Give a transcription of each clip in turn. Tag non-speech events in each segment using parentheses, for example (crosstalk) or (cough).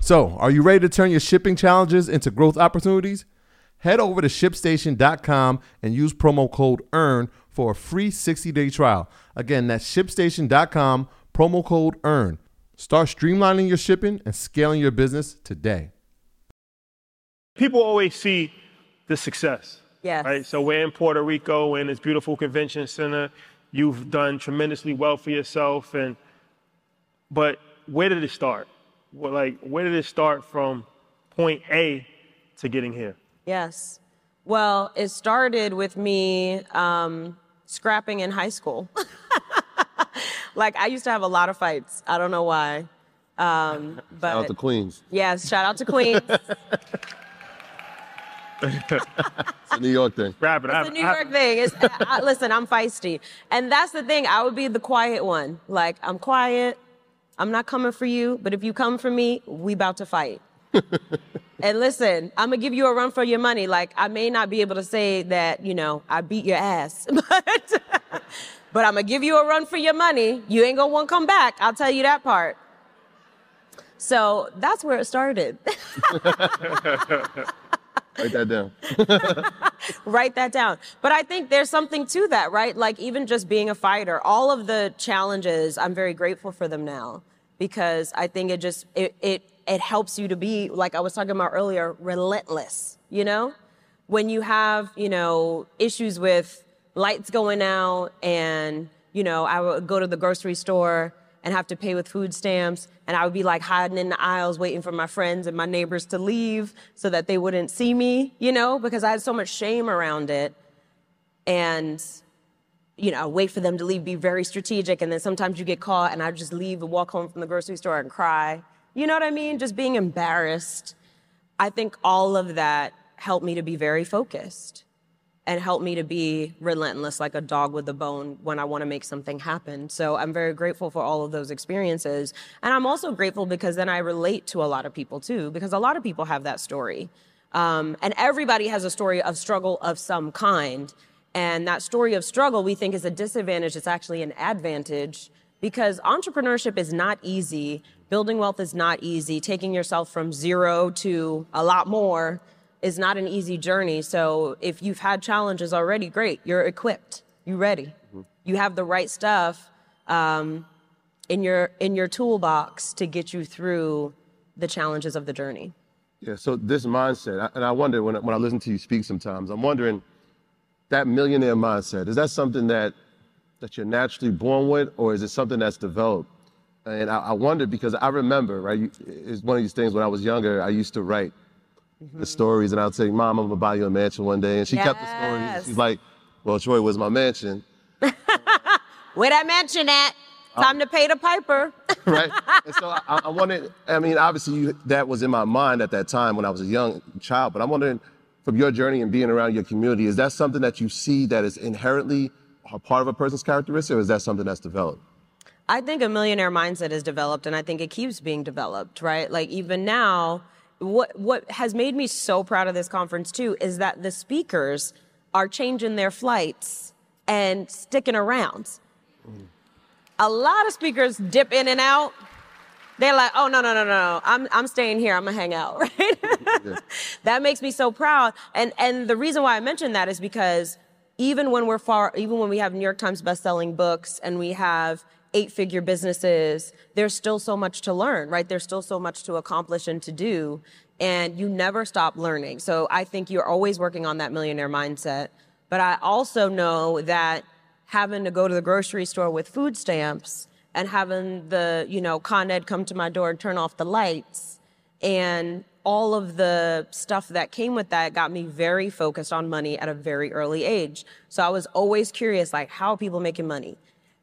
So, are you ready to turn your shipping challenges into growth opportunities? Head over to shipstation.com and use promo code EARN for a free 60 day trial. Again, that's shipstation.com, promo code EARN. Start streamlining your shipping and scaling your business today. People always see the success. Yes. Right? So we're in Puerto Rico in this beautiful convention center. You've done tremendously well for yourself and but where did it start? Well, like where did it start from point A to getting here? Yes. Well, it started with me um, scrapping in high school. (laughs) like I used to have a lot of fights. I don't know why. Um, (laughs) but Shout out to Queens. yes, shout out to Queens. (laughs) It's a New York thing. Wrap it. It's a New I- York thing. It's, I, listen, I'm feisty, and that's the thing. I would be the quiet one. Like I'm quiet. I'm not coming for you, but if you come for me, we about to fight. (laughs) and listen, I'm gonna give you a run for your money. Like I may not be able to say that, you know, I beat your ass, (laughs) but but I'm gonna give you a run for your money. You ain't gonna want to come back. I'll tell you that part. So that's where it started. (laughs) Write that down. Write that down. But I think there's something to that, right? Like even just being a fighter, all of the challenges, I'm very grateful for them now because I think it just it it it helps you to be like I was talking about earlier, relentless, you know? When you have, you know, issues with lights going out and, you know, I would go to the grocery store and have to pay with food stamps. And I would be like hiding in the aisles waiting for my friends and my neighbors to leave so that they wouldn't see me, you know, because I had so much shame around it. And, you know, I wait for them to leave, be very strategic. And then sometimes you get caught and I just leave and walk home from the grocery store and cry. You know what I mean? Just being embarrassed. I think all of that helped me to be very focused and helped me to be relentless like a dog with a bone when I want to make something happen. So I'm very grateful for all of those experiences. And I'm also grateful because then I relate to a lot of people too, because a lot of people have that story. Um, and everybody has a story of struggle of some kind. And that story of struggle we think is a disadvantage, it's actually an advantage because entrepreneurship is not easy. Building wealth is not easy. Taking yourself from zero to a lot more is not an easy journey. So if you've had challenges already, great. You're equipped. You ready. You have the right stuff um, in your in your toolbox to get you through the challenges of the journey. Yeah, so this mindset, and I wonder when, I- when I listen to you speak sometimes, I'm wondering that millionaire mindset, is that something that, that you're naturally born with, or is it something that's developed? And I, I wonder because I remember, right, you- it's one of these things when I was younger, I used to write the stories and I'd say, Mom, I'm gonna buy you a mansion one day. And she kept the stories. She's like, Well, Troy, where's my mansion? (laughs) Where that mention at? Uh, time to pay the piper. (laughs) right? And so I, I wanted, I mean, obviously you, that was in my mind at that time when I was a young child, but I'm wondering from your journey and being around your community, is that something that you see that is inherently a part of a person's characteristic or is that something that's developed? I think a millionaire mindset is developed, and I think it keeps being developed, right? Like even now, what what has made me so proud of this conference too is that the speakers are changing their flights and sticking around. A lot of speakers dip in and out. They're like, oh no, no, no, no, I'm I'm staying here. I'm gonna hang out, (laughs) right? that makes me so proud. And and the reason why I mention that is because even when we're far, even when we have New York Times best-selling books and we have eight-figure businesses, there's still so much to learn, right? There's still so much to accomplish and to do, and you never stop learning. So I think you're always working on that millionaire mindset. But I also know that having to go to the grocery store with food stamps and having the, you know, Con Ed come to my door and turn off the lights and all of the stuff that came with that got me very focused on money at a very early age. So I was always curious, like, how are people making money?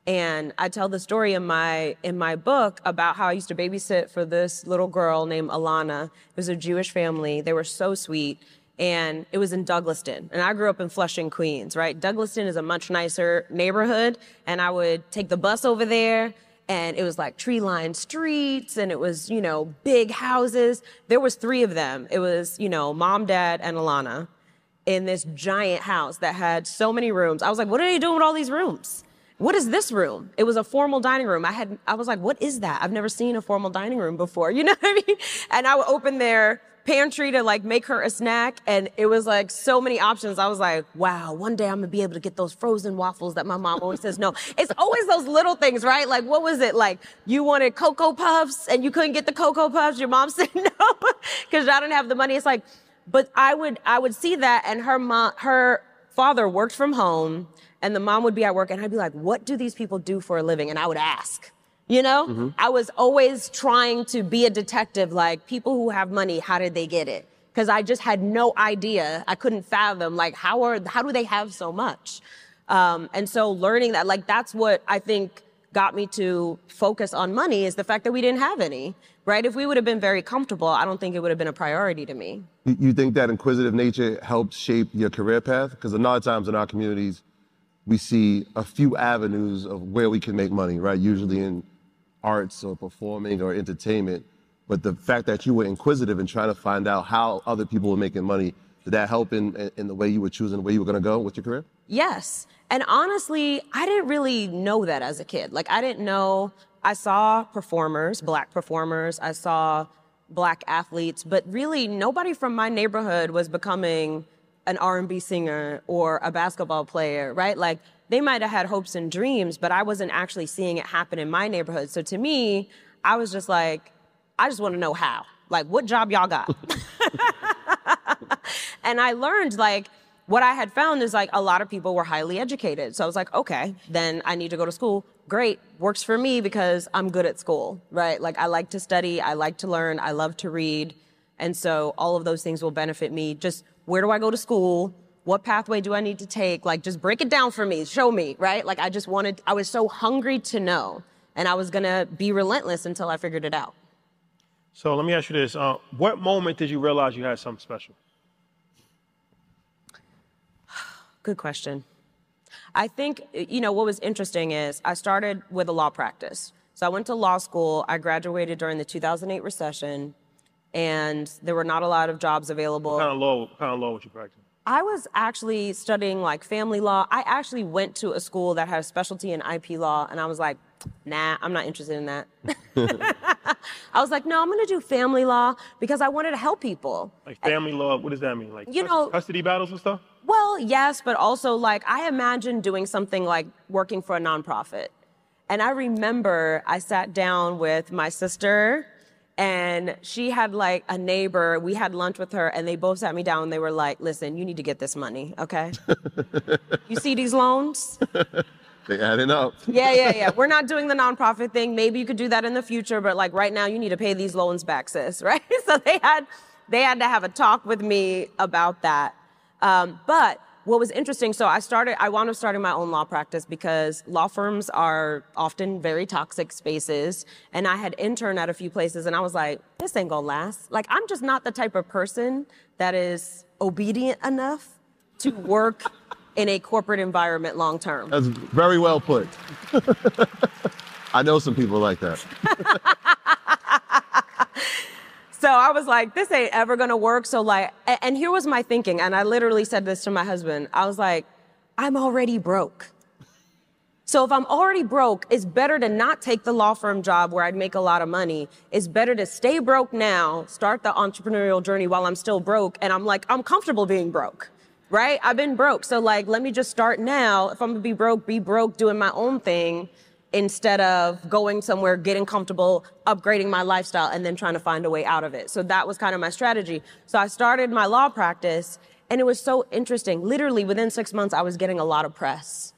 And I tell the story in my in my book about how I used to babysit for this little girl named Alana. It was a Jewish family. They were so sweet. And it was in Douglaston. And I grew up in Flushing, Queens, right? Douglaston is a much nicer neighborhood. And I would take the bus over there and it was like tree lined streets and it was, you know, big houses. There was three of them. It was, you know, mom, dad, and Alana in this giant house that had so many rooms. I was like, what are they doing with all these rooms? What is this room? It was a formal dining room. I had I was like, what is that? I've never seen a formal dining room before. (laughs) You know what I mean? And I would open their pantry to like make her a snack and it was like so many options. I was like, wow, one day I'm gonna be able to get those frozen waffles that my mom always says no. It's always those little things, right? Like what was it? Like you wanted Cocoa Puffs and you couldn't get the Cocoa Puffs. Your mom (laughs) said no because I don't have the money. It's like, but I would I would see that and her mom her father worked from home and the mom would be at work and I'd be like, what do these people do for a living? And I would ask. You know, I was always trying to be a detective, like people who have money, how did they get it? Because I just had no idea. I couldn't fathom, like, how are, how do they have so much? Um, and so learning that, like, that's what I think got me to focus on money is the fact that we didn't have any, right? If we would have been very comfortable, I don't think it would have been a priority to me. You think that inquisitive nature helped shape your career path? Because a lot of times in our communities, we see a few avenues of where we can make money, right? Usually in arts or performing or entertainment. But the fact that you were inquisitive and trying to find out how other people were making money, did that help in, in the way you were choosing the way you were going to go with your career? Yes. And honestly, I didn't really know that as a kid. Like, I didn't know, I saw performers, black performers, I saw black athletes, but really nobody from my neighborhood was becoming an R&B singer or a basketball player, right? Like they might have had hopes and dreams, but I wasn't actually seeing it happen in my neighborhood. So to me, I was just like, I just want to know how. Like, what job y'all got? (laughs) (laughs) and I learned like what I had found is like a lot of people were highly educated. So I was like, okay, then I need to go to school. Great, works for me because I'm good at school, right? Like I like to study, I like to learn, I love to read. And so all of those things will benefit me. Just where do I go to school? What pathway do I need to take? Like just break it down for me, show me, right? Like I just wanted, I was so hungry to know. And I was gonna be relentless until I figured it out. So let me ask you this: uh, What moment did you realize you had something special? (sighs) Good question. I think, you know, what was interesting is I started with a law practice. So I went to law school. I graduated during the 2008 recession, and there were not a lot of jobs available. What kind of law? What kind of law was you practicing? I was actually studying like family law. I actually went to a school that had a specialty in IP law, and I was like, nah, I'm not interested in that. (laughs) (laughs) I was like, no, I'm gonna do family law because I wanted to help people. Like family law? What does that mean? Like You know- custody battles and stuff? Well, yes, but also like I imagine doing something like working for a nonprofit. And I remember I sat down with my sister and she had like a neighbor. We had lunch with her and they both sat me down and they were like, listen, you need to get this money, okay? (laughs) you see these loans? (laughs) They adding up. Yeah, yeah, yeah. We're not doing the nonprofit thing. Maybe you could do that in the future, but like right now you need to pay these loans back, sis, (laughs) right? So they had they had to have a talk with me about that. Um, but what was interesting, so I started I wound up starting my own law practice because law firms are often very toxic spaces. And I had interned at a few places and I was like, this ain't gonna last. Like I'm just not the type of person that is obedient enough to work (laughs) in a corporate environment long term. That's very well put. (laughs) I know some people like that. (laughs) So I was like, this ain't ever gonna work. So like, and here was my thinking, and I literally said this to my husband. I was like, I'm already broke. So if I'm already broke, it's better to not take the law firm job where I'd make a lot of money. It's better to stay broke now, start the entrepreneurial journey while I'm still broke. And I'm like, I'm comfortable being broke, right? I've been broke. So like, let me just start now. If I'm gonna be broke, be broke doing my own thing instead of going somewhere, getting comfortable, upgrading my lifestyle, and then trying to find a way out of it. So that was kind of my strategy. So I started my law practice, and it was so interesting. Literally within six months, I was getting a lot of press.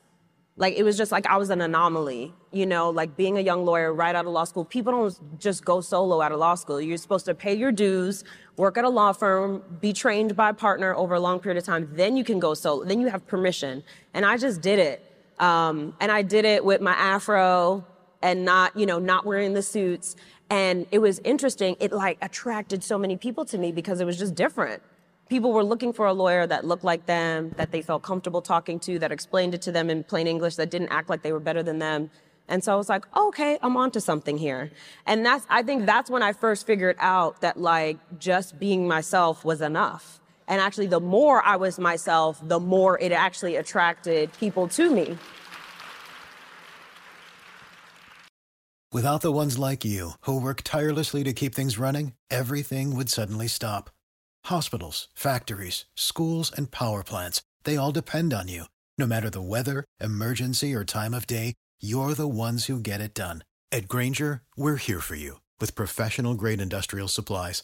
Like it was just like I was an anomaly, you know, like being a young lawyer right out of law school. People don't just go solo out of law school. You're supposed to pay your dues, work at a law firm, be trained by a partner over a long period of time. Then you can go solo. Then you have permission. And I just did it. Um, and I did it with my afro and not, you know, not wearing the suits. And it was interesting. It like attracted so many people to me because it was just different people were looking for a lawyer that looked like them, that they felt comfortable talking to, that explained it to them in plain English, that didn't act like they were better than them. And so I was like, okay, I'm onto something here. And that's, I think that's when I first figured out that like just being myself was enough. And actually, the more I was myself, the more it actually attracted people to me. Without the ones like you, who work tirelessly to keep things running, everything would suddenly stop. Hospitals, factories, schools, and power plants, they all depend on you. No matter the weather, emergency, or time of day, you're the ones who get it done. At Grainger, we're here for you with professional grade industrial supplies.